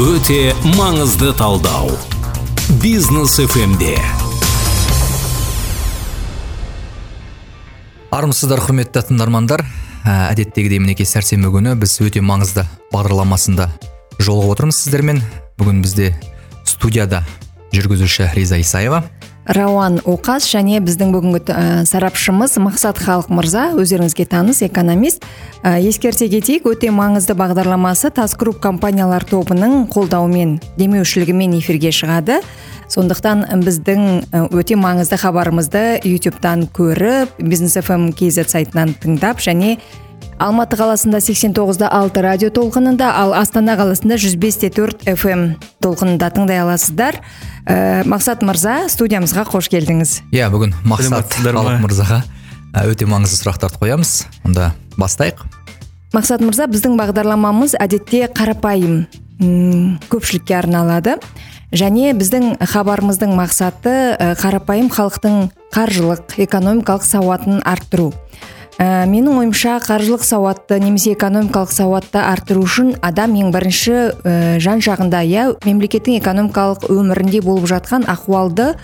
өте маңызды талдау. Бизнес фмде армысыздар құрметті тыңдармандар. Ә, әдеттегідей мінекей сәрсенбі күні біз өте маңызды бағдарламасында жолығып отырмыз сіздермен. Бүгін бізде студияда жүргізуші риза исаева. Рауан оқас және біздің бүгінгі ә, сарапшымыз мақсат халық мырза өздеріңізге таныс экономист. Ә, ескерте кетейік өте маңызды бағдарламасы тас групп компаниялар тобының қолдауымен демеушілігімен эфирге шығады. Сондықтан біздің өте маңызды хабарымызды ютубтан көріп бизнес фм kz сайтынан тыңдап және алматы қаласында 89 да алты радио толқынында ал астана қаласында 105 те төрт фм толқынында. Тыңдай аласыздар. Ә, мақсат мырза студиямызға қош келдіңіз. Иә бүгін мақсат халық мырзаға өте маңызды сұрақтарды қоямыз. Онда бастайық. Мақсат мырза біздің бағдарламамыз әдетте қарапайым көпшілікке арналады. Және біздің хабарымыздың мақсаты қарапайым халықтың қаржылық экономикалық сауатын арттыру. Ә, менің ойымша қаржылық сауатты немесе экономикалық сауатты арттыру үшін адам ең бірінші ә, жан жағында иә мемлекеттің экономикалық өмірінде болып жатқан ахуалды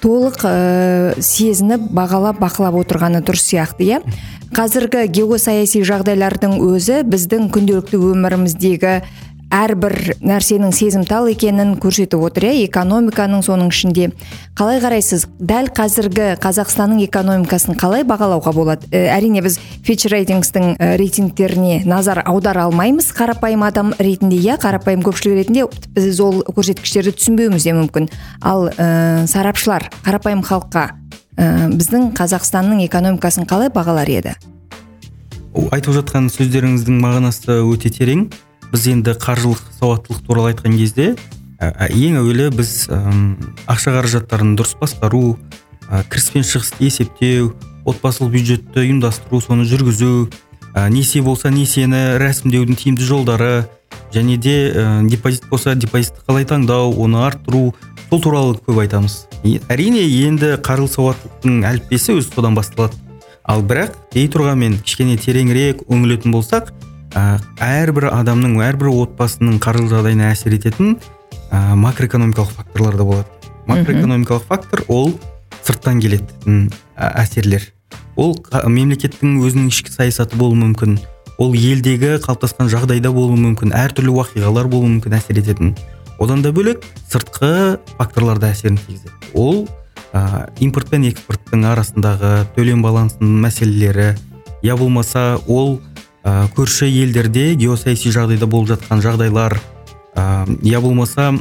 толық ә, сезініп бағалап бақылап отырғаны дұрыс сияқты иә. Қазіргі геосаяси жағдайлардың өзі біздің күнделікті өміріміздегі әрбір нәрсенің сезімтал екенін көрсетіп отыр иә. Экономиканың соның ішінде. Қалай қарайсыз? Дәл қазіргі қазақстанның экономикасын қалай бағалауға болады? Ә, әрине біз фич рейтингстің ә, рейтингтеріне назар аудара алмаймыз. Қарапайым адам ретінде иә қарапайым көпшілік ретінде біз ол көрсеткіштерді түсінбеуіміз де мүмкін. Ал ә, сарапшылар қарапайым халыққа ә, біздің қазақстанның экономикасын қалай бағалар еді? Айтып жатқан сөздеріңіздің мағынасы өте терең. Біз енді қаржылық сауаттылық туралы айтқан кезде ең әуелі біз ақша қаражаттарын дұрыс басқару кіріс пен шығысты есептеу отбасылық бюджетті ұйымдастыру соны жүргізу несие болса несиені рәсімдеудің тиімді жолдары және де депозит болса депозитті қалай таңдау оны арттыру сол туралы көп айтамыз. Әрине енді қаржылық сауаттылықтың әліппесі өзі содан басталады. Ал бірақ дей тұрғанмен кішкене тереңірек үңілетін болсақ ә, әрбір адамның әрбір отбасының қаржылық жағдайына әсер ететін ә, макроэкономикалық факторлар да болады. Макроэкономикалық фактор ол сырттан келетін әсерлер. Ол мемлекеттің өзінің ішкі саясаты болуы мүмкін. Ол елдегі қалыптасқан жағдайда болуы мүмкін. Әртүрлі уақиғалар болуы мүмкін әсер ететін. Одан да бөлек сыртқы факторлар да әсерін тигізеді. Ол ә, импорт пен экспорттың арасындағы төлем балансының мәселелері. Я болмаса ол ә, көрші елдерде геосаяси жағдайда болып жатқан жағдайлар ә, я болмаса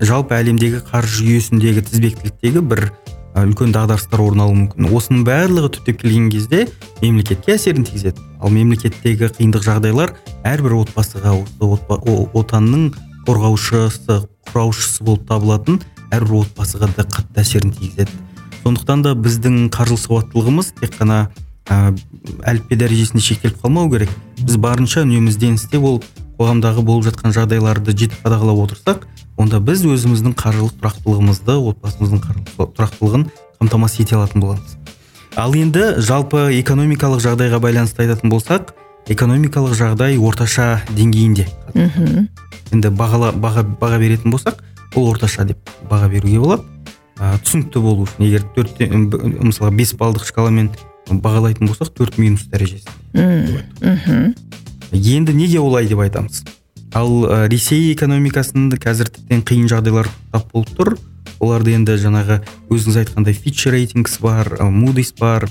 жалпы әлемдегі қаржы жүйесіндегі тізбектіліктегі бір үлкен дағдарыстар орын алуы мүмкін. Осының барлығы түптеп келген кезде мемлекетке әсерін тигізеді. Ал мемлекеттегі қиындық жағдайлар әрбір отбасыға отанның қорғаушысы құраушысы болып табылатын әрбір отбасыға да қатты әсерін тигізеді. Сондықтан да біздің қаржылық сауаттылығымыз тек қана ә, әліппе дәрежесінде шектеліп қалмау керек. Біз барынша үнемі ізденісте болып қоғамдағы болып жатқан жағдайларды жіті қадағалап отырсақ онда біз өзіміздің қаржылық тұрақтылығымызды отбасымыздың тұрақтылығын қамтамасыз ете алатын боламыз. Ал енді жалпы экономикалық жағдайға байланысты айтатын болсақ экономикалық жағдай орташа деңгейінде. Мхм. Енді бағала баға, баға беретін болсақ ол орташа деп баға беруге болады. Ә, түсінікті болу үшін егер төрттен мысалға бес балдық шкаламен бағалайтын болсақ төрт минус дәрежесі мхм енді неге олай деп айтамыз? Ал ә, ресей экономикасында қазір тіптен қиын жағдайлар тап болып тұр. Оларды енді жаңағы өзіңіз айтқандай фич рейтингс бар мудис бар.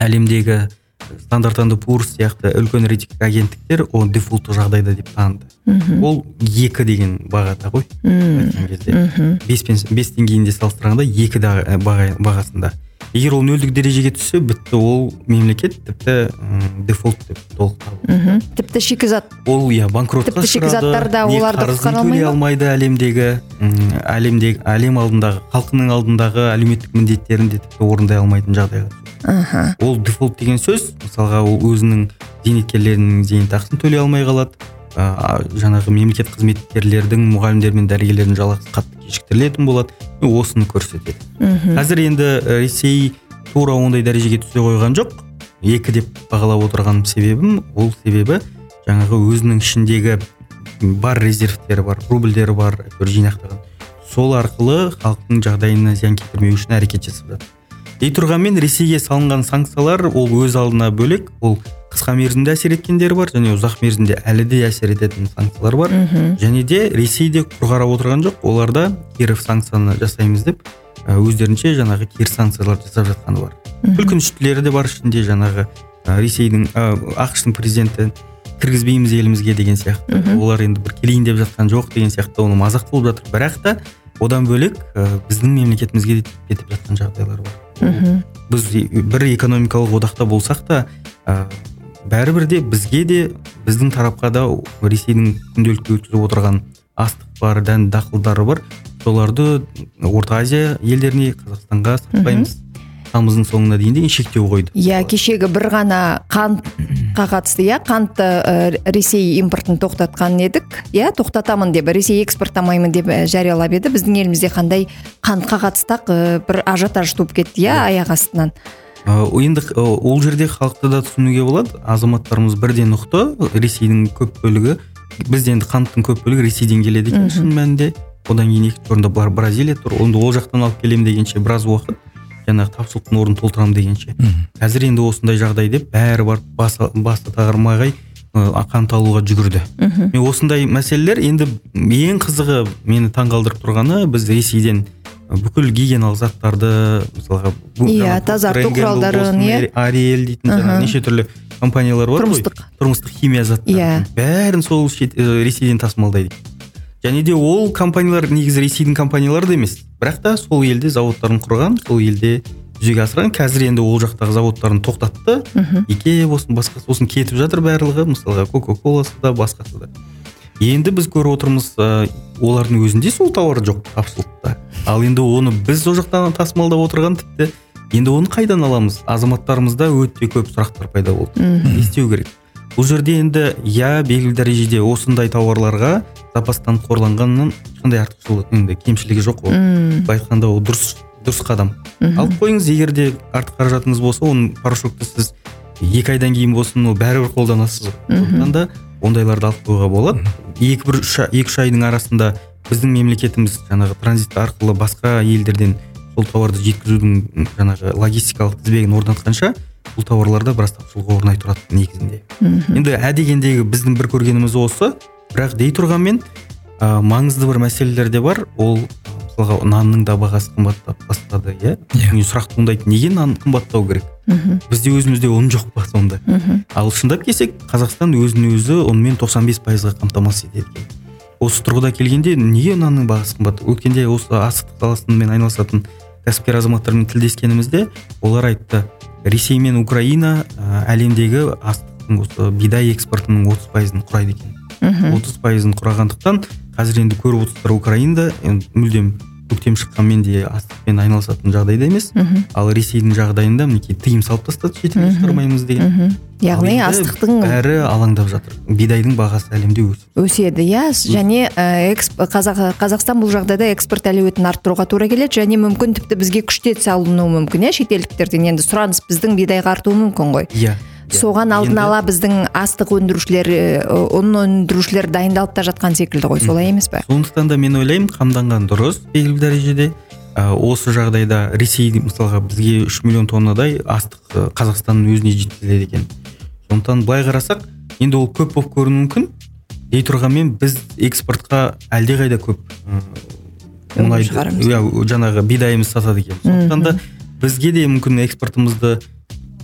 Әлемдегі стандарт пурс сияқты үлкен рейтинг агенттіктер ол дефолттық жағдайда деп таныды. Ол екі деген бағада ғой. Кезде. бес пен бес деңгейінде салыстырғанда екі бағасында. Егер ол нөлдік дәрежеге түссе бітті ол мемлекет тіпті дефолт деп толық табылады тіпті шикізат. Ол иә банкротқа тіпті шикізаттар да оларды алмай алмайды әлемдегі әлемдегі әлем алдындағы халқының алдындағы әлеуметтік міндеттерін де тіпті орындай алмайтын жағдайға аха. Ол дефолт деген сөз мысалға ол өзінің зейнеткерлерінің зейнетақысын төлей алмай қалады. Ә, жаңағы мемлекет қызметкерлердің мұғалімдер мен дәрігерлердің жалақысы қатты кешіктірілетін болады. Осыны көрсетеді. Мхм. Қазір енді ресей тура ондай дәрежеге түсе қойған жоқ. Екі деп бағалап отырған себебім ол себебі жаңағы өзінің ішіндегі бар резервтері бар рубльдері бар әйтеуір жинақтаған. Сол арқылы халықтың жағдайына зиян келтірмеу үшін әрекет жасап жатыр. Дей тұрғанмен ресейге салынған санкциялар ол өз алдына бөлек ол қысқа мерзімде әсер еткендері бар және ұзақ мерзімде әлі де әсер ететін санкциялар бар. Және де ресей де құр қарап отырған жоқ олар да кері санкцияны жасаймыз деп өздерінше жаңағы теріс санкциялар жасап жатқаны бар. Күлкініштілері де бар ішінде жаңағы ә, ресейдің ақш президенті кіргізбейміз елімізге деген сияқты. Олар енді бір келейін деп жатқан жоқ деген сияқты оны мазақ болып жатыр. Бірақ та одан бөлек ә, біздің мемлекетімізге де кетіп жатқан жағдайлар бар. Біз бір экономикалық одақта болсақ та ә, бәрібір де бізге де біздің тарапқа да ресейдің күнделікті өткізіп отырған астық бар дән дақылдары бар. Соларды орта азия елдеріне қазақстанға сатпаймыз. Тамыздың соңына дейін деген шектеу қойды. Иә кешегі бір ғана қантқа қатысты иә. Қантты ә, ресей импортын тоқтатқан едік иә. Тоқтатамын деп ресей экспорттамаймын деп жариялап еді. Біздің елімізде қандай қантқа қатысты ә, бір ажиотаж туып кетті иә аяқ астынан. Енді ол жерде халықты да түсінуге болады. Азаматтарымыз бірден ұқты. Ресейдің көп бөлігі бізде енді қанттың көп бөлігі ресейден келеді екен шын мәнінде. Одан кейін екінші орында бар бразилия тұр. Онда ол жақтан алып келемін дегенше біраз уақыт. Жаңағы тапшылықтың орнын толтырамын дегенше қазір енді осындай жағдай деп бәрі барып басы, басы тағармағай қант алуға жүгірді. Мен осындай мәселелер енді ең қызығы мені таңғалдырып тұрғаны біз ресейден бүкіл гигиеналық заттарды мысалға иә тазарту құралдарын иә. ариэль дейтін жаңағы неше түрлі компаниялар бар ғой. Тұрмыстық. Тұрмыстық химия заттары иә. Бәрін сол ресейден тасымалдайды. Және де ол компаниялар негізі ресейдің компаниялары да емес. Бірақ та сол елде заводтарын құрған сол елде жүзеге асырған. Қазір енді ол жақтағы заводтарын тоқтатты. Ике болсын басқасы болсын кетіп жатыр барлығы. Мысалға кока коласы да басқасы да. Енді біз көріп отырмыз ә, олардың өзінде сол тауар жоқ тапшылықта ал енді оны біз ол жақтан тасымалдап отырған тіпті енді оны қайдан аламыз? Азаматтарымызда өте көп сұрақтар пайда болды. Не істеу керек? Бұл жерде енді иә белгілі дәрежеде осындай тауарларға запастан қорланғаннан ешқандай артықшылық енді кемшілігі жоқ ол. Былай айтқанда ол дұрыс дұрыс қадам. Алып қойыңыз егер де артық қаражатыңыз болса оның порошокты сіз екі айдан кейін болсын ол бәрібір қолданасыз. Сондықтан да ондайларды алып қоюға болады. Екі бір үш екі үш айдың арасында біздің мемлекетіміз жаңағы транзит арқылы басқа елдерден сол тауарды жеткізудің жаңағы логистикалық тізбегін орнатқанша бұл тауарларда біраз тапшылық орнай тұрады негізінде. Енді ә дегендегі біздің бір көргеніміз осы. Бірақ дей тұрғанмен ә, маңызды бір мәселелер де бар. Ол мысалға нанның да бағасы қымбаттап бастады иә? Yeah. сұрақ туындайды неге нан қымбаттау керек? Мхм. Бізде өзімізде ұн жоқ па сонда? Мхм. Ал шындап келсек қазақстан өзін өзі ұнмен 95 пайызға қамтамасыз етеді екен. Осы тұрғыда келгенде неге нанның бағасы қымбат? Өткенде осы астық саласымен айналысатын кәсіпкер азаматтармен тілдескенімізде олар айтты ресей мен украина ә, әлемдегі астықтың осы бидай экспортының отыз пайызын құрайды екен отыз пайызын құрағандықтан қазір енді көріп отырсыздар украинада мүлдем көктем шыққанмен де астықпен айналысатын жағдайда емес. Ал ресейдің жағдайында мінекей тыйым салып тастады шетелге шығармаймыз деген. Яғни астықтың бәрі алаңдап жатыр. Бидайдың бағасы әлемде өседі өседі иә. Және қазақ, қазақстан бұл жағдайда экспорт әлеуетін арттыруға тура келеді. Және мүмкін тіпті бізге күштеп салынуы мүмкін иә шетелдіктерден. Енді сұраныс біздің бидайға артуы мүмкін ғой. Иә. Соған алдын ала біздің астық өндірушілер ұн өндірушілер дайындалып та жатқан секілді ғой солай емес па сондықтан да мен ойлаймын қамданған дұрыс белгілі дәрежеде. Ә, осы жағдайда ресей мысалға бізге үш миллион тоннадай астық қазақстанның өзіне жеткізіледі екен. Сондықтан былай қарасақ енді ол көп болып көрінуі мүмкін. Дей тұрғанмен біз экспортқа әлдеқайда көп мұнайды иә жаңағы бидайымыз сатады екен. Сондықтан да бізге де мүмкін экспортымызды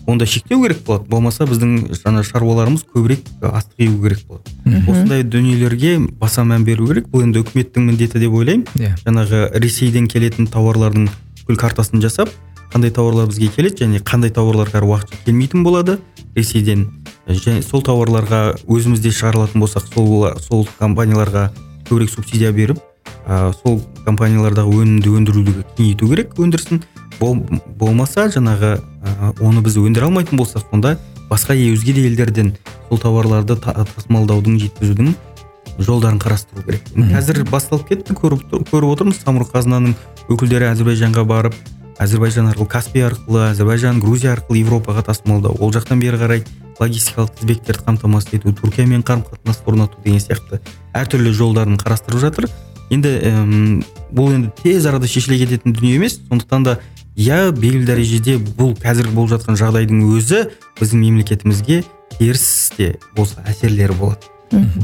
онда шектеу керек болады. Болмаса біздің жаңа шаруаларымыз көбірек астық егу керек болады. Осындай дүниелерге баса мән беру керек. Бұл енді үкіметтің міндеті деп ойлаймын. Иә. Жаңағы ресейден келетін тауарлардың бүкіл картасын жасап қандай тауарлар бізге келеді және қандай тауарлар қазір уақытша келмейтін болады. Ресейден және сол тауарларға өзімізде шығарылатын болсақ сол сол компанияларға көбірек субсидия беріп ә, сол компаниялардағы өнімді өндіруді кеңейту керек өндірісін. Болмаса жаңағы ә, оны біз өндіре алмайтын болсақ сонда басқа өзге де елдерден сол тауарларды тасымалдаудың жеткізудің жолдарын қарастыру керек. Қазір басталып кетті көріп, көріп отырмыз. Самұрық қазынаның өкілдері әзірбайжанға барып әзірбайжан арқылы каспий арқылы әзірбайжан грузия арқылы европаға тасымалдау ол жақтан бері қарай логистикалық тізбектерді қамтамасыз ету түркиямен қарым қатынас орнату деген сияқты әртүрлі жолдарын қарастырып жатыр. Енді әм, бұл енді тез арада шешіле кететін дүние емес. Сондықтан да иә белгілі дәрежеде бұл қазіргі болып жатқан жағдайдың өзі біздің мемлекетімізге теріс те болса әсерлері болады.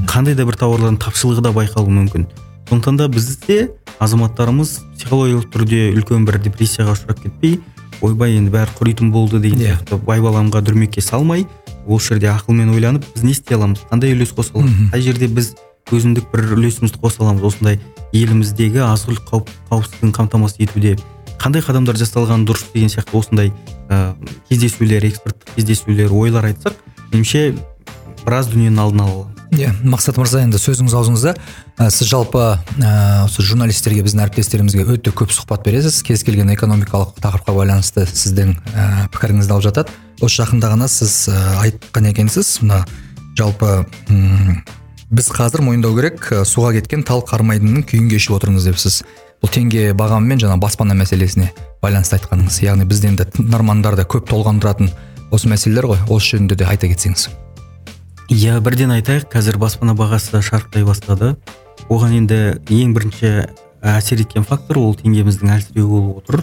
Қандай да бір тауарлардың тапшылығы да байқалуы мүмкін. Сондықтан да бізде азаматтарымыз психологиялық түрде үлкен бір депрессияға ұшырап кетпей ойбай енді бәрі құритын болды деген Иә. сияқты байбаламға дүрмекке салмай осы жерде ақылмен ойланып біз не істей аламыз қандай үлес қоса аламыз? Қай жерде біз өзіндік бір үлесімізді қоса аламыз осындай еліміздегі азық түлік қауіп- қауіпсіздігін қамтамасыз етуде қандай қадамдар жасалғаны дұрыс деген сияқты осындай ә, кездесулер эксперттік кездесулер ойлар айтсақ меніңше біраз дүниенің алдын ала аламыз. Иә мақсат мырза енді сөзіңіз аузыңызда. Ә, сіз жалпы осы журналистерге біздің әріптестерімізге өте көп сұхбат бересіз. Кез келген экономикалық тақырыпқа байланысты сіздің ә, пікіріңізді алып жатады. Осы жақында ғана сіз ә, айтқан екенсіз. Мына жалпы м, біз қазір мойындау керек ә, суға кеткен тал қармайдының күйін кешіп отырмыз депсіз. Бұл теңге бағамы мен жаңа баспана мәселесіне байланысты айтқаныңыз яғни бізді енді тыңдармандарды көп толғандыратын осы мәселелер ғой. Осы жөнінде де айта кетсеңіз. Иә бірден айтайық. Қазір баспана бағасы шарықтай бастады. Оған енді ең бірінші әсер еткен фактор ол теңгеміздің әлсіреуі болып отыр.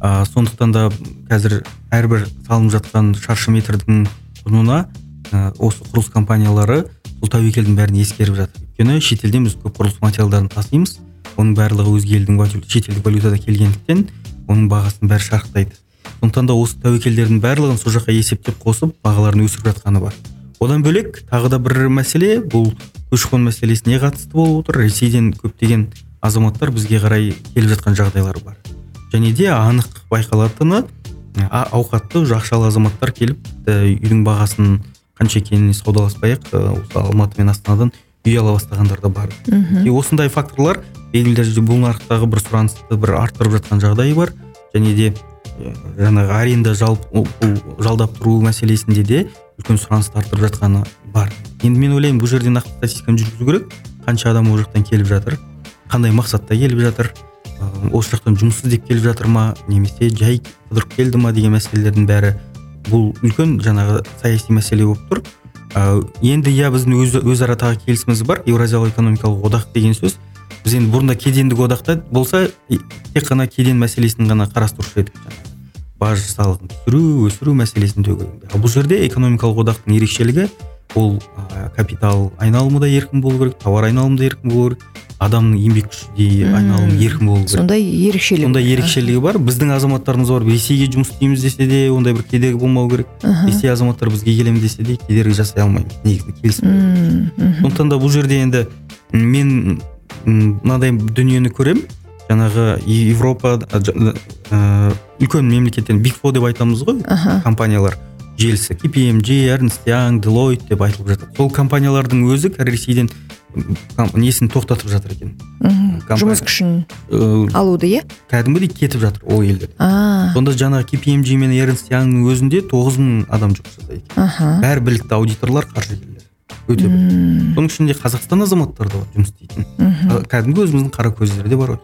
А, сондықтан да қазір әрбір салынып жатқан шаршы метрдің құнына осы құрылыс компаниялары бұл тәуекелдің бәрін ескеріп жатыр. Өйткені шетелден біз көп құрылыс материалдарын тасимыз. Оның барлығы өзге елдің шетелдік валютада келгендіктен оның бағасының бәрі шарықтайды. Сондықтан да осы тәуекелдердің барлығын сол жаққа есептеп қосып бағаларын өсіріп жатқаны бар. Одан бөлек тағы да бір мәселе бұл көші қон мәселесіне қатысты болып отыр. Ресейден көптеген азаматтар бізге қарай келіп жатқан жағдайлар бар. Және де анық байқалатыны ауқатты ақшалы азаматтар келіп үйдің бағасын қанша екеніне саудаласпай ақ осы алматы мен астанадан үй ала бастағандар да бар. И осындай факторлар белгілі дәрежеде бұл нарықтағы бір сұранысты бір арттырып жатқан жағдайы бар. Және де жаңағы аренда жалп, бұл жалдап тұру мәселесінде де үлкен сұранысты арттырып жатқаны бар. Енді мен ойлаймын бұл жерде нақты статистиканы жүргізу керек. Қанша адам ол жақтан келіп жатыр қандай мақсатта келіп жатыр осы жақтан жұмыс іздеп келіп жатыр ма немесе жай қыдырып келді ма деген мәселелердің бәрі бұл үлкен жаңағы саяси мәселе болып тұр. Ы, енді иә біздің өз, өзара тағы келісіміміз бар. Еуразиялық экономикалық одақ деген сөз. Біз енді бұрында кедендік одақта болса тек қана кеден мәселесін ғана қарастырушы едік. Баж салығын түсіру өсіру мәселесін ал бұл жерде экономикалық одақтың ерекшелігі ол ә, капитал айналымы да еркін болу керек тауар айналымы да еркін болу керек адамның еңбек күші де айналымы еркін болу керек. Сондай ерекшелік сондай ерекшелігі бар. Біздің азаматтарымыз бар ресейге жұмыс істейміз десе де ондай бір кедергі болмау керек. Ресей азаматтары бізге келемін десе де кедергі жасай алмаймыз негізінде келісім сондықтан да бұл жерде енді мен м, мынадай дүниені көремін жаңағы европа ә, үлкен мемлекеттен биг фо деп айтамыз ғой Аха. компаниялар. Желісі KPMG, Ernst Young, Deloitte деп айтылып жатады сол компаниялардың өзі ресейден несін тоқтатып жатыр екен. Компания- жұмыс күшін алуды иә? кәдімгідей кетіп жатыр ол елдер. Сонда жаңағы KPMG мен Ernst Youngның өзінде тоғыз мың адам жұмыс жасайды екен. Аха. Бәрі білікті аудиторлар қаржыгерлер өте Мм, соның ішінде қазақстан азаматтары да бар жұмыс істейтін. Мхм. Кәдімгі өзіміздің қара көздер де бар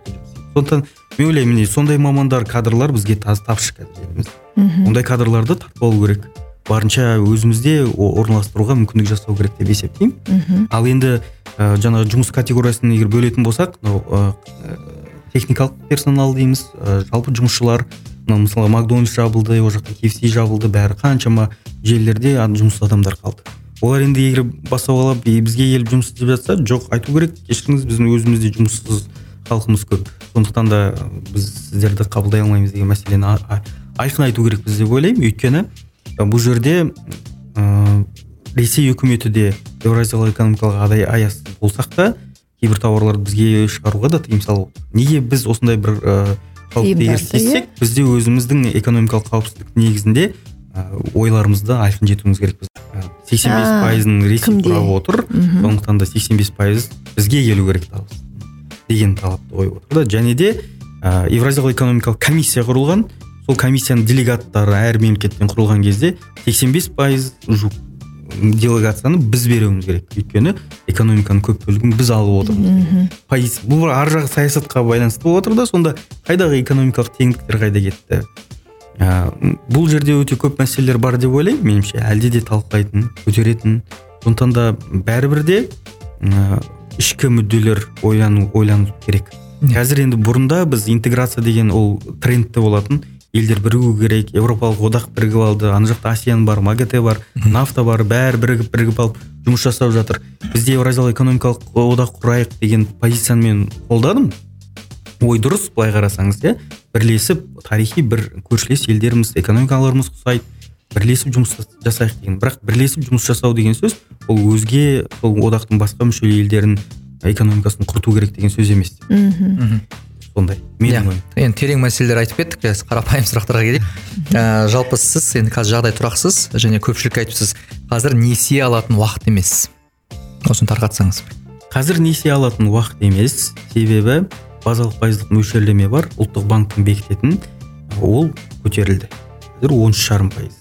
сондықтан мен ойлаймын міне сондай мамандар кадрлар бізге таз тапшы қазір елімізде ондай кадрларды тартып алу керек. Барынша өзімізде орналастыруға мүмкіндік жасау керек деп есептеймін. Ал енді ә, жаңағы жұмыс категориясын егер бөлетін болсақ мынау ә, техникалық персонал дейміз. Ә, жалпы жұмысшылар мынау мысалы макдональдс жабылды ол жақта KFC жабылды бәрі қаншама желілерде жұмыссыз адамдар қалды. Олар енді егер бас сауғалап бізге келіп жұмыс істеп жатса жоқ айту керек. Кешіріңіз біздің өзімізде жұмыссыз халқымыз көп. Сондықтан да біз сіздерді қабылдай алмаймыз деген мәселені айқын айту керекпіз деп ойлаймын. Өйткені бұл жерде ә, ресей үкіметі де еуразиялық экономикалық адай аяс болсақ та кейбір тауарларды бізге шығаруға да тыйым салып неге біз осындай бір ә, қауіпті бізде өзіміздің экономикалық қауіпсіздік негізінде ойларымызды айқын жетуіміз керекпіз. Сексен бес пайызын ресей құрап отыр. Сондықтан да 85 пайыз бізге келу керек табыс. Деген талапты қойып отыр да. Және де ә, евразиялық экономикалық комиссия құрылған. Сол комиссияның делегаттары әр мемлекеттен құрылған кезде 85 пайыз жуық делегацияны біз беруіміз керек. Өйткені экономиканың көп бөлігін біз алып отырмыз. Позиция бұл ар жағы саясатқа байланысты болып отыр да. Сонда қайдағы экономикалық теңдіктер қайда кетті? Ә, бұл жерде өте көп мәселелер бар деп ойлаймын меніңше. Әлде де талқылайтын көтеретін. Сондықтан да бәрібір де ә, ішкі мүдделер ойлану ойлану керек. Қазір енді бұрында біз интеграция деген ол трендте болатын. Елдер бірігу керек еуропалық одақ бірігіп алды ана жақта асеан бар магатэ бар нафта бар бәрі бірігіп бірігіп алып жұмыс жасап жатыр. Бізде еуразиялық экономикалық одақ құрайық деген позицияны мен қолдадым. Ой дұрыс былай қарасаңыз иә бірлесіп тарихи бір көршілес елдеріміз экономикаларымыз ұқсайды бірлесіп жұмыс жасайық деген. Бірақ бірлесіп жұмыс жасау деген сөз ол өзге сол одақтың басқа мүше елдерін экономикасын құрту керек деген сөз емес. Мхм. Сондай. Менің ойым. Енді терең мәселелер айтып кеттік қазір қарапайым сұрақтарға келейік. Ә, жалпы сіз енді қазір жағдай тұрақсыз және көпшілікке айтыпсыз қазір несие алатын уақыт емес. Осыны тарқатсаңыз. Қазір несие алатын уақыт емес. Себебі базалық пайыздық мөлшерлеме бар ұлттық банктің бекітетін ол көтерілді. Қазір он үш жарым пайыз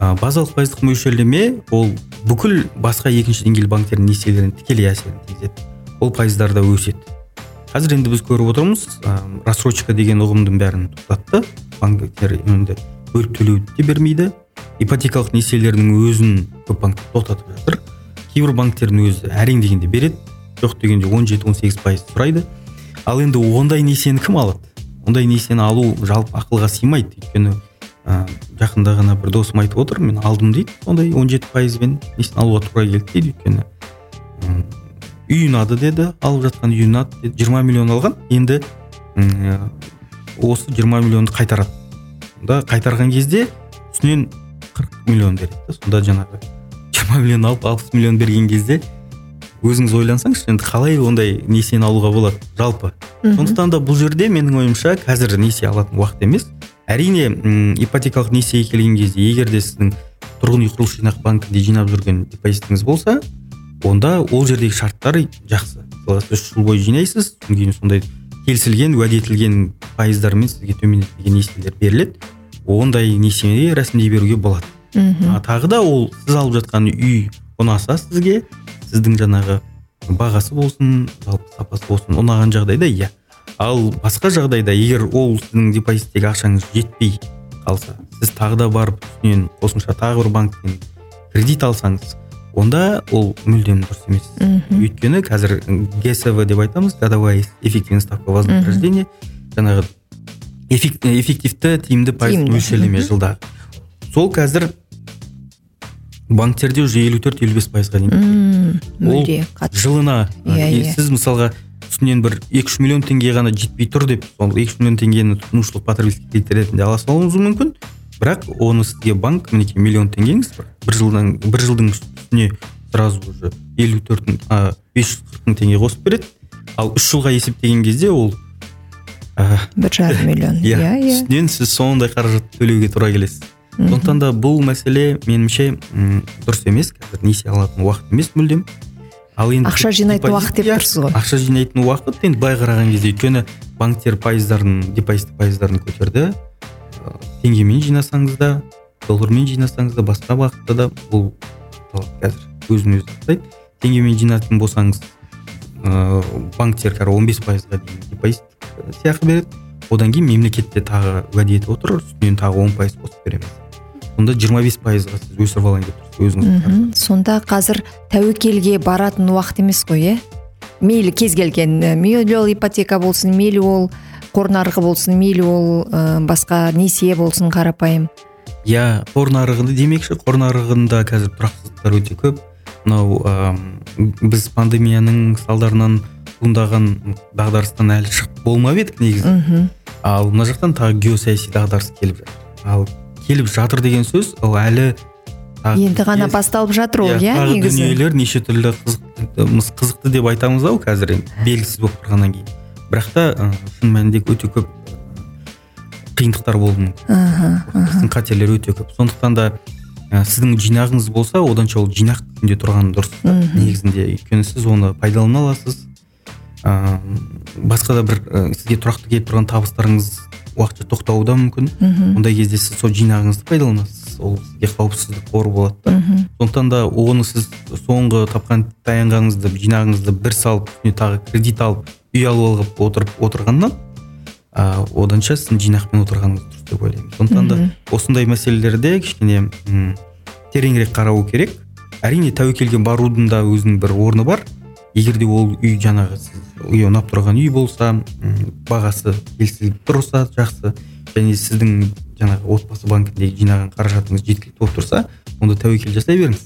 базалық пайыздық мөлшерлеме ол бүкіл басқа екінші деңгейлі банктердің несиелеріне тікелей әсерін тигізеді. Ол пайыздар да өседі. Қазір енді біз көріп отырмыз ә, рассрочка деген ұғымдың бәрін тоқтатты. Банктер енді бөліп төлеуді де бермейді. Ипотекалық несиелердің өзін көп банктер тоқтатып жатыр. Кейбір банктердің өзі әрең дегенде береді. Жоқ дегенде 17-18 пайыз сұрайды. Ал енді ондай несиені кім алады? Ондай несиені алу жалпы ақылға сыймайды. Өйткені ә, жақында ғана бір досым айтып отыр мен алдым дейді. Сондай 17 пайызбен несиені алуға тура келді дейді. Өйткені үй ұнады деді алып жатқан үй ұнады деді. Жиырма миллион алған. Енді м, осы 20 миллионды қайтарады. Сонда қайтарған кезде үстінен 40 миллион береді да сонда жаңағы 20 миллион алып 60 миллион берген кезде өзіңіз ойлансаңызшы енді қалай ондай несиені алуға болады? Жалпы. Сондықтан да бұл жерде менің ойымша қазір несие алатын уақыт емес. Әрине м, ипотекалық несиеге келген кезде егер де сіздің тұрғын үй құрылыс жинақ банкінде жинап жүрген депозитіңіз болса онда ол жердегі шарттар жақсы. Мысалы сіз үш жыл бойы жинайсыз содан кейін сондай келісілген уәде етілген пайыздармен сізге төмендетілген несиелер беріледі. Ондай несиеге рәсімдей беруге болады. Мхм. А тағы да ол сіз алып жатқан үй ұнаса сізге сіздің жаңағы бағасы болсын жалпы сапасы болсын ұнаған жағдайда иә. Ал басқа жағдайда егер ол сіздің депозиттегі ақшаңыз жетпей қалса сіз тағы да барып үстінен қосымша тағы бір банктен кредит алсаңыз онда ол мүлдем дұрыс емес. Мхм. Өйткені қазір гсв деп айтамыз годовая эффективная ставка вознаграждения. Жаңағы эффек- эффективті тиімді пайыз мөлшерлеме жылда. Сол қазір банктерде уже елу төрт елу бес пайызға дейін. Мүлде қатты. жылына Иә, иә. сіз мысалға үстінен бір екі үш миллион теңге ғана жетпей тұр деп сол екі үш миллион теңгені тұтынушылық потребительский кредит ретінде ала салуыңыз мүмкін. Бірақ оны сізге банк мінекей миллион теңгеңіз бір, жылдан бір жылдың үстіне сразу уже елу төрт мың бес жүз қырық мың теңге қосып береді. Ал үш жылға есептеген кезде ол бір жарым миллион. иә иә иә. үстінен сіз сондай қаражатты төлеуге тура келесіз. Сондықтан да бұл мәселе меніңше м, дұрыс емес. Қазір несие алатын уақыт емес мүлдем. Ал енді ақша жинайтын уақыт деп иә, тұрсыз ғой. ақша жинайтын уақыт енді былай қараған кезде өйткені банктер пайыздарын депозит пайыздарын көтерді. Теңгемен жинасаңыз да доллармен жинасаңыз да басқа бағытта да бұл қазір өзін өзі ақтайды теңгемен жинайтын болсаңыз ыыы банктер қазір он бес пайызға дейін депозит сыйақы береді. Одан кейін мемлекет те тағы уәде етіп отыр. Үстінен тағы он пайыз қосып береміз сонда жиырма бес пайызға сіз өсіріп алайын деп тұрсыз өзіңіз сонда қазір тәуекелге баратын уақыт емес қой иә мейлі кез келген мейлі ол ипотека болсын мейлі ол қор нарығы болсын мейлі ол ә, басқа несие болсын қарапайым. Иә қор нарығында демекші қор нарығында қазір тұрақсыздықтар өте көп. Мынау ам, біз пандемияның салдарынан туындаған дағдарыстан әлі шығып болмап едік негізі. Мхм. Ал мына жақтан тағы геосаяси дағдарыс келіп жатыр. Ал келіп жатыр деген сөз ол әлі енді ғана басталып жатыр ол иә тағы негізі? дүниелер неше түрлі қызықты, қызықты деп айтамыз ау қазір белгісіз болып тұрғаннан кейін. Бірақ та шын мәнінде өте көп қиындықтар болуы мүмкін. Қатерлер өте көп. Сондықтан да ә, сіздің жинағыңыз болса оданша ол жинақ күйінде тұрған дұрыс. Негізінде өйткені сіз оны пайдалана аласыз. Ә, басқа да бір ә, сізге тұрақты келіп тұрған табыстарыңыз уақытша тоқтауы да мүмкін. Мхм. Ондай кезде сіз сол жинағыңызды пайдаланасыз. Ол сізге қауіпсіздік қоры болады да. Сондықтан да оны сіз соңғы тапқан таянғаныңызды жинағыңызды бір салып үстіне тағы кредит алып үй алып алып отырып отырғаннан ә, оданша сіздің жинақпен отырғаныңыз дұрыс деп ойлаймын. Сондықтан да осындай мәселелерде кішкене м, тереңірек қарау керек. Әрине тәуекелге барудың да өзінің бір орны бар. Егер де ол үй жаңағы сіз үй ұнап тұрған үй болса бағасы келісіліп тұрса жақсы. және сіздің жаңағы отбасы банкіндегі жинаған қаражатыңыз жеткілікті болып тұрса онда тәуекел жасай беріңіз.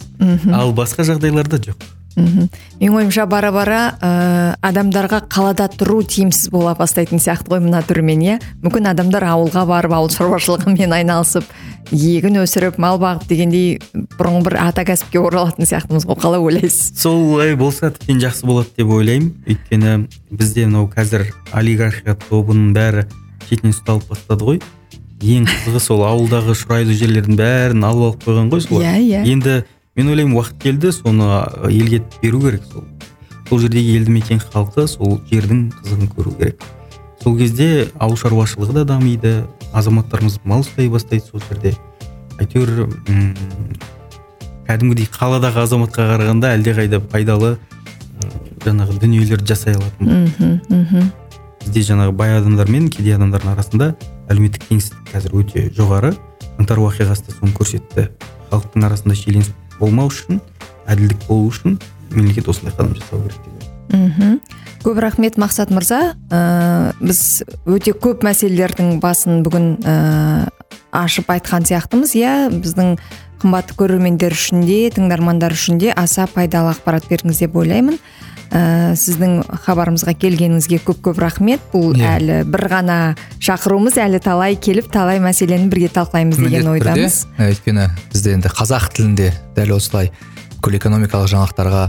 Ал басқа жағдайларда жоқ. Мхм. Менің ойымша бара бара ә, адамдарға қалада тұру тиімсіз бола бастайтын сияқты ғой мына түрімен иә? Мүмкін адамдар ауылға барып ауыл шаруашылығымен айналысып егін өсіріп мал бағып дегендей бұрынғы бір ата кәсіпке оралатын сияқтымыз ғой қалай ойлайсыз? Солай болса тіптен жақсы болады деп ойлаймын. Өйткені бізде мынау қазір олигархия тобының бәрі шетінен ұсталып бастады ғой. Ең қызығы сол ауылдағы шұрайлы жерлердің бәрін алып алып қойған ғой солар. Иә, иә. енді мен ойлаймын уақыт келді соны елге беру керек сол. Сол жердегі елді мекен халқы сол жердің қызығын көру керек. Сол кезде ауыл шаруашылығы да дамиды азаматтарымыз мал ұстай бастайды сол жерде. Әйтеуір м, кәдімгідей қаладағы азаматқа қарағанда әлдеқайда пайдалы жаңағы дүниелерді жасай алатын. Мхм мхм. Бізде жаңағы бай адамдар мен кедей адамдардың арасында әлеуметтік теңсіздік қазір өте жоғары. Қаңтар уақиғасы да соны көрсетті. Халықтың арасында шиеленіс болмау үшін әділдік болу үшін мемлекет осындай қадам жасау керек ойлаймын. мхм. Көп рахмет мақсат мырза. Ә, біз өте көп мәселелердің басын бүгін ә, ашып айтқан сияқтымыз. Иә біздің қымбатты көрермендер үшін де тыңдармандар үшін де аса пайдалы ақпарат бердіңіз деп ойлаймын. Ә, сіздің хабарымызға келгеніңізге көп көп рахмет. Бұл Иә. әлі бір ғана шақыруымыз әлі талай келіп талай мәселені бірге талқылаймыз деген ойдамыз. Ә, өйткені бізде енді қазақ тілінде дәл осылай бүкіл экономикалық жаңалықтарға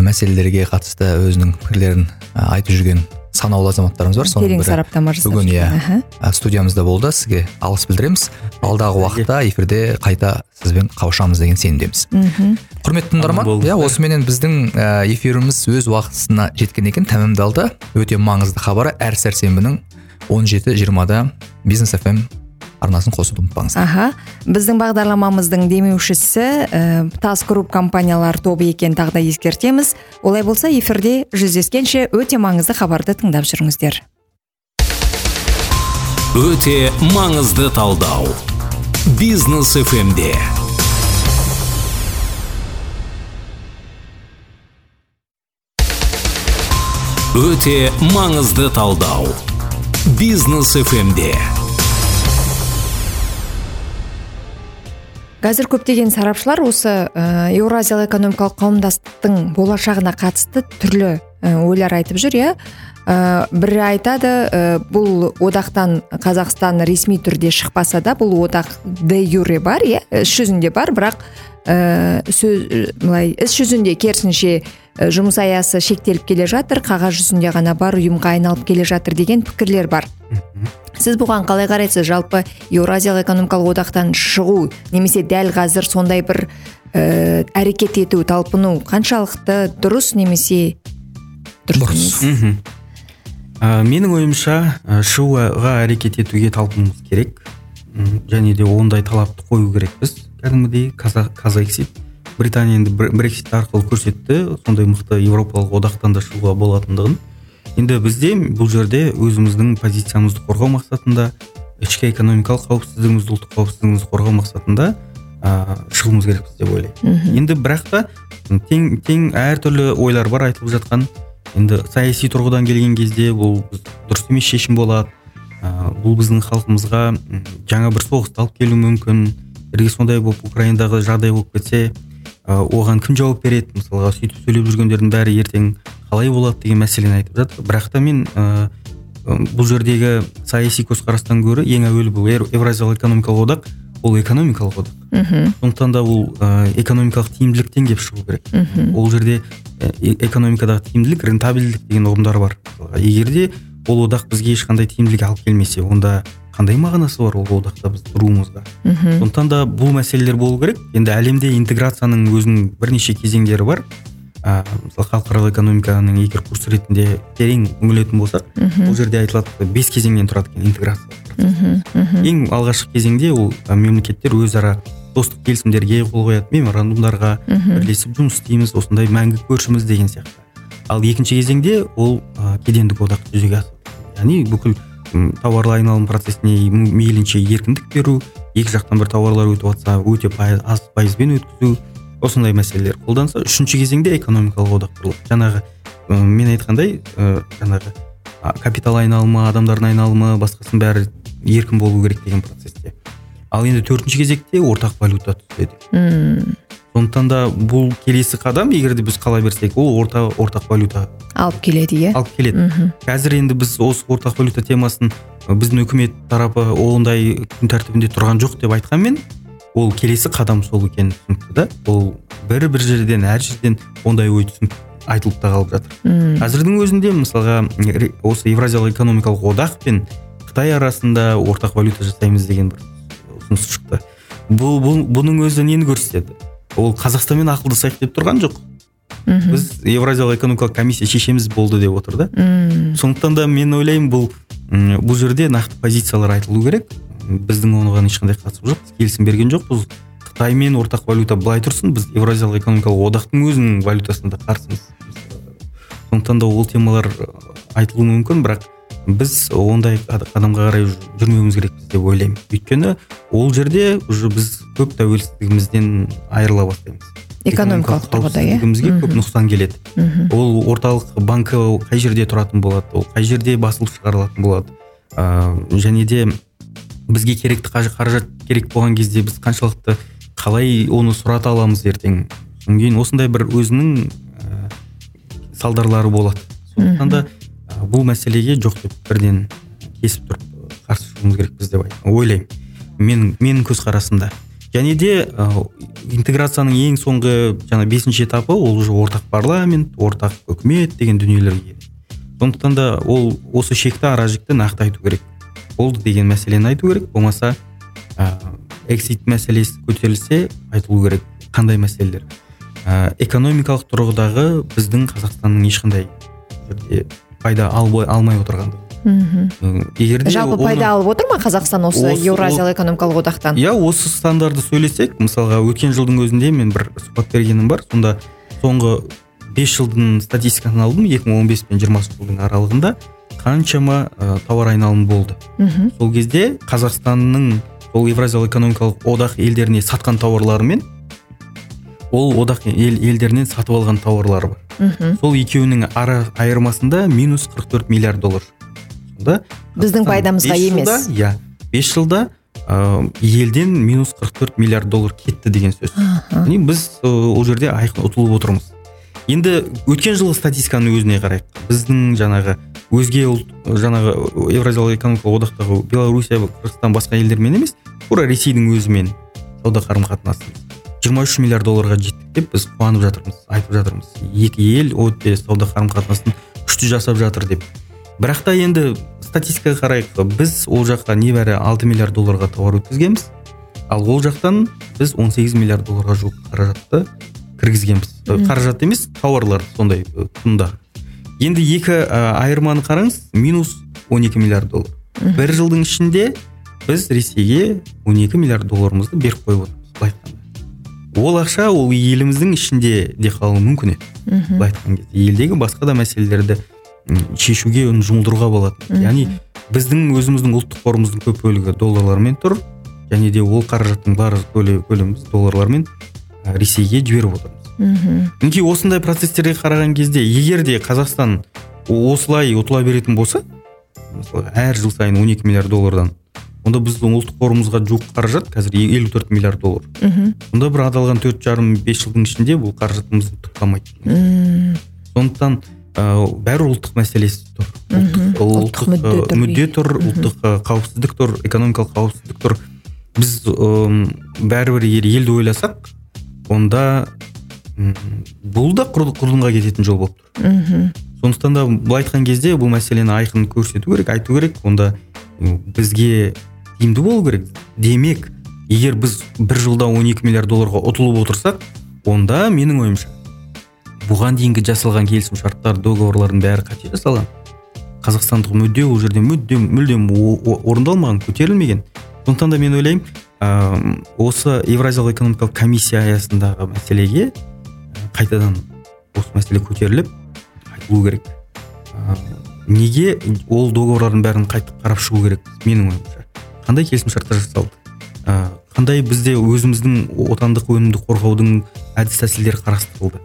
мәселелерге қатысты өзінің пікірлерін айтып жүрген санаулы азаматтарымыз бар соның терең бірі. сараптама жасап бүгін иә студиямызда болды сізге алғыс білдіреміз. Алдағы уақытта эфирде қайта сізбен қауышамыз деген сенімдеміз. Мхм. Құрметті тыңдарман иә осыменен біздің ә, эфиріміз өз уақытысына жеткен екен тәмамдалды. Өте маңызды хабар әр сәрсенбінің 17-20-да бизнес фм арнасын қосуды ұмытпаңыздар аха. Біздің бағдарламамыздың демеушісі ә, тас групп компаниялар тобы екенін тағы да ескертеміз. Олай болса эфирде жүздескенше өте маңызды хабарды тыңдап жүріңіздер. Өте маңызды талдау. Бизнес фмде өте маңызды талдау. Бизнес фмде қазір көптеген сарапшылар осы ә, еуразиялық экономикалық қауымдастықтың болашағына қатысты түрлі ә, ойлар айтып жүр иә? Ә, бірі айтады ә, бұл одақтан қазақстан ресми түрде шықпаса да бұл одақ де юре бар иә? Іс жүзінде бар бірақ ә, сөз былай іс жүзінде керісінше жұмыс аясы шектеліп келе жатыр қағаз жүзінде ғана бар ұйымға айналып келе жатыр деген пікірлер бар. Сіз бұған қалай қарайсыз? Жалпы еуразиялық экономикалық одақтан шығу немесе дәл қазір сондай бір ә, әрекет ету талпыну қаншалықты дұрыс немесе дұрыс ә, менің ойымша ә, шығуға әрекет етуге талпынуымыз керек. М, және де ондай талапты қою керекпіз. Кәдімгідей казексит британия енді бр- брексит арқылы көрсетті. Сондай мықты еуропалық одақтан да шығуға болатындығын. Енді бізде бұл жерде өзіміздің позициямызды қорғау мақсатында ішкі экономикалық қауіпсіздігімізді ұлттық қауіпсіздігімізді қорғау мақсатында ә, шығуымыз керекпіз деп ойлаймын. Енді бірақ та тең тең әртүрлі ойлар бар айтылып жатқан. Енді саяси тұрғыдан келген кезде бұл дұрыс емес шешім болады. Ә, бұл біздің халқымызға жаңа бір соғысты алып келуі мүмкін. Егер сондай болып украинадағы жағдай болып кетсе ә, оған кім жауап береді? Мысалға сөйтіп сөйлеп жүргендердің бәрі ертең қалай болады деген мәселені айтып жатыр. Бірақ та мен ә, бұл жердегі саяси көзқарастан гөрі ең әуелі бұл евразиялық экономикалық одақ ол экономикалық одақ. Мхм. Сондықтан да ол ә, экономикалық тиімділіктен келіп шығу керек. Мхм. Ол жерде ә, экономикадағы тиімділік рентабельдік деген ұғымдар бар. Егер де ол одақ бізге ешқандай тиімділік алып келмесе онда қандай мағынасы бар ол одақта біз тұруымызға мхм. Сондықтан да бұл мәселелер болу керек. Енді әлемде интеграцияның өзінің бірнеше кезеңдері бар. Ә, мысалы халықаралық экономиканың егер курс ретінде терең үңілетін болсақ бұл жерде айтылады бес кезеңнен тұрады екен интеграция. Мхм мхм ең алғашқы кезеңде ол мемлекеттер өзара достық келісімдерге қол қояды меморандумдарға бірлесіп жұмыс істейміз осындай мәңгі көршіміз деген сияқты. Ал екінші кезеңде ол ә, кедендік одақ жүзеге асады. Яғни бүкіл тауарлы айналым процесіне мейлінше еркіндік беру екі жақтан бір тауарлар өтіп жатса өте пай- аз пайызбен өткізу осындай мәселелер қолданса үшінші кезеңде экономикалық одақ құрылады жаңағы ы, мен айтқандай ы, жаңағы капитал айналымы адамдардың айналымы басқасының бәрі еркін болу керек деген процесте. Ал енді төртінші кезекте ортақ валюта түседі. Мм. Сондықтан да бұл келесі қадам егер де біз қала берсек ол орта ортақ валюта. Алып келеді иә? Алып келеді. Мхм. Қазір енді біз осы ортақ валюта темасын біздің үкімет тарапы ондай күн тәртібінде тұрған жоқ деп айтқанмен ол келесі қадам сол екені түсінікті да. Ол бір бір жерден әр жерден ондай ой түсінік айтылып та қалып жатыр. Мм. Қазірдің өзінде мысалға осы евразиялық экономикалық одақ пен қытай арасында ортақ валюта жасаймыз деген бір ұсыныс шықты. Бұл, бұл бұның өзі нені көрсетеді? Ол қазақстанмен ақылдасайық деп тұрған жоқ. Мхм. Біз евразиялық экономикалық комиссия шешеміз болды деп отыр да. Мм. Сондықтан да мен ойлаймын бұл бұл жерде нақты позициялар айтылу керек. Біздің оған ешқандай қатысымыз жоқ біз келісім берген жоқпыз. Қытаймен ортақ валюта былай тұрсын біз евразиялық экономикалық одақтың өзінің валютасына да қарсымыз. Сондықтан да ол темалар айтылуы мүмкін бірақ біз ондай қад- қадамға қарай жүрмеуіміз керекпіз деп ойлаймын. Өйткені ол жерде уже біз көп тәуелсіздігімізден айырыла бастаймыз. Экономикалық тұрғыда иә? көп нұқсан келеді. Мхм ол орталық банкі қай жерде тұратын болады ол қай жерде басылып шығарылатын болады ыыы және де бізге керекті қаражат керек болған кезде біз қаншалықты қалай оны сұрата аламыз ертең? Содан кейін осындай бір өзінің ә, салдарлары болады. Сондықтан да ә, бұл мәселеге жоқ деп бірден кесіп тұрып ә, қарсы шығуымыз керекпіз деп ай- ойлаймын. Мен менің көзқарасымда. Және де ә, интеграцияның ең соңғы жаңа бесінші этапы ол уже ортақ парламент ортақ үкімет деген дүниелерге сондықтан да ол осы шекті ара жікті нақты айту керек. Болды деген мәселені айту керек. Болмаса ә, эксит мәселесі көтерілсе айтылу керек. Қандай мәселелер? Ә, экономикалық тұрғыдағы біздің қазақстанның ешқандай жерде пайда албай, алмай отырғандығы. Мхм. Ы, егер де жалпы пайда алып отыр ма қазақстан осы Осы- еуразиялық экономикалық одақтан? Иә осы стандарды сөйлесек мысалға өткен жылдың өзінде мен бір сұхбат бергенім бар. Сонда соңғы 5 жылдың статистикасын алдым 2015 пен 20 жылдың аралығында. Қаншама ә, тауар айналымы болды. Мхм. Сол кезде қазақстанның сол евразиялық экономикалық одақ елдеріне сатқан тауарлары мен ол одақ ел, елдерінен сатып алған тауарлары бар. Мхм. Сол екеуінің ара айырмасында минус 44 миллиард доллар. Сонда біздің пайдамызға емес. иә бес жылда ә, елден минус 44 миллиард доллар кетті деген сөз. Яғни біз ол жерде айқын ұтылып отырмыз. Енді өткен жылғы статистиканың өзіне қарайық. Біздің жаңағы өзге ұлт жаңағы евразиялық экономикалық одақтағы белоруссия қырғызстан басқа елдермен емес тура ресейдің өзімен сауда қарым қатынасымыз 23 миллиард долларға жеттік деп біз қуанып жатырмыз айтып жатырмыз. Екі ел өте сауда қарым қатынасын күшті жасап жатыр деп. Бірақ та енді статистикаға қарайық біз ол жаққа небәрі 6 миллиард долларға тауар өткізгенбіз. Ал ол жақтан біз 18 миллиард долларға жуық қаражатты кіргізгенбіз. Қаражат емес тауарлар сондай құнда енді екі ә, айырманы қараңыз минус 12 миллиард доллар. Бір жылдың ішінде біз ресейге 12 миллиард долларымызды беріп қойып отырмыз. Былай айтқанда. Ол ақша ол еліміздің ішінде де қалуы мүмкін еді. Мхм. Былай айтқан кезде. Елдегі басқа да мәселелерді шешуге оны жұмылдыруға болады яғни біздің өзіміздің ұлттық қорымыздың көп бөлігі долларлармен тұр. Және де ол қаражаттың бар көлі- көлеміміз долларлармен ресейге жіберіп отырмыз. Мхм. Мінекей осындай процестерге қараған кезде егер де қазақстан осылай ұтыла беретін болса мысалы әр жыл сайын 12 миллиард доллардан онда біздің ұлттық қорымызға жуық қаражат қазір 54 миллиард доллар. Мхм. Онда бір аталған төрт жарым бес жылдың ішінде бұл қаражатымызды тұтамайды Мм. сондықтан ә, бәрі ұлттық мәселесі тұр. Ұлттық, Ұлттық мүдде тұр. ұлттық қауіпсіздік тұр экономикалық қауіпсіздік тұр. Біз ым, бәрібір егер елді ойласақ онда бұл да құр- құрдымға кететін жол болып тұр. Мхм. Сондықтан да былай айтқан кезде бұл мәселені айқын көрсету керек айту керек. Онда бізге тиімді болу керек. Демек егер біз бір жылда 12 миллиард долларға ұтылып отырсақ онда менің ойымша бұған дейінгі жасалған келісім шарттар договорлардың бәрі қате жасалған. Қазақстандық мүдде ол жерде мүлдем мүлдем орындалмаған көтерілмеген. Сондықтан да мен ойлаймын ыыы осы евразиялық экономикалық комиссия аясындағы мәселеге қайтадан осы мәселе көтеріліп айтылу керек. Ыыы неге ол договорлардың бәрін қайтып қарап шығу керек? Менің ойымша. Қандай келісімшарттар жасалды? Ыыы қандай бізде өзіміздің отандық өнімді қорғаудың әдіс тәсілдері қарастырылды?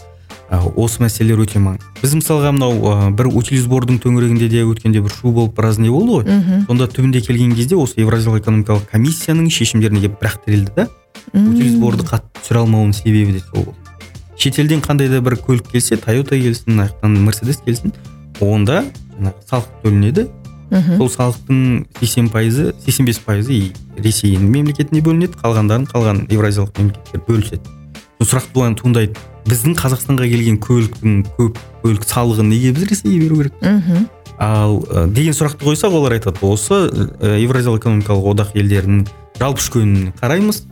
Ы осы мәселелер өте маңызды. Біз мысалға мынау ы бір утилизбордың төңірегінде де өткенде бір шу болып біраз не болды ғой? Мхм сонда түбінде келген кезде осы евразиялық экономикалық комиссияның шешімдеріне келіп бір ақ тірелді да утилизборды қатты түсіре алмауының себебі де сол болды. Шетелден қандай да бір көлік келсе тойота келсін ана жақтан мерседес келсін онда жаңағы салық төленеді. Мхм. Сол салықтың сексен пайызы сексен бес пайызы и ресейдің мемлекетіне бөлінеді қалғандарын қалған евразиялық мемлекеттер бөліседі сол сұрақ туындайды. Біздің қазақстанға келген көліктің көп көлік салығын неге біз ресейге беру керек? Мхм. Ал ы, деген сұрақты қойсақ олар айтады осы ы, евразиялық экономикалық одақ елдерінің жалпы ішкі өніміне қараймыз.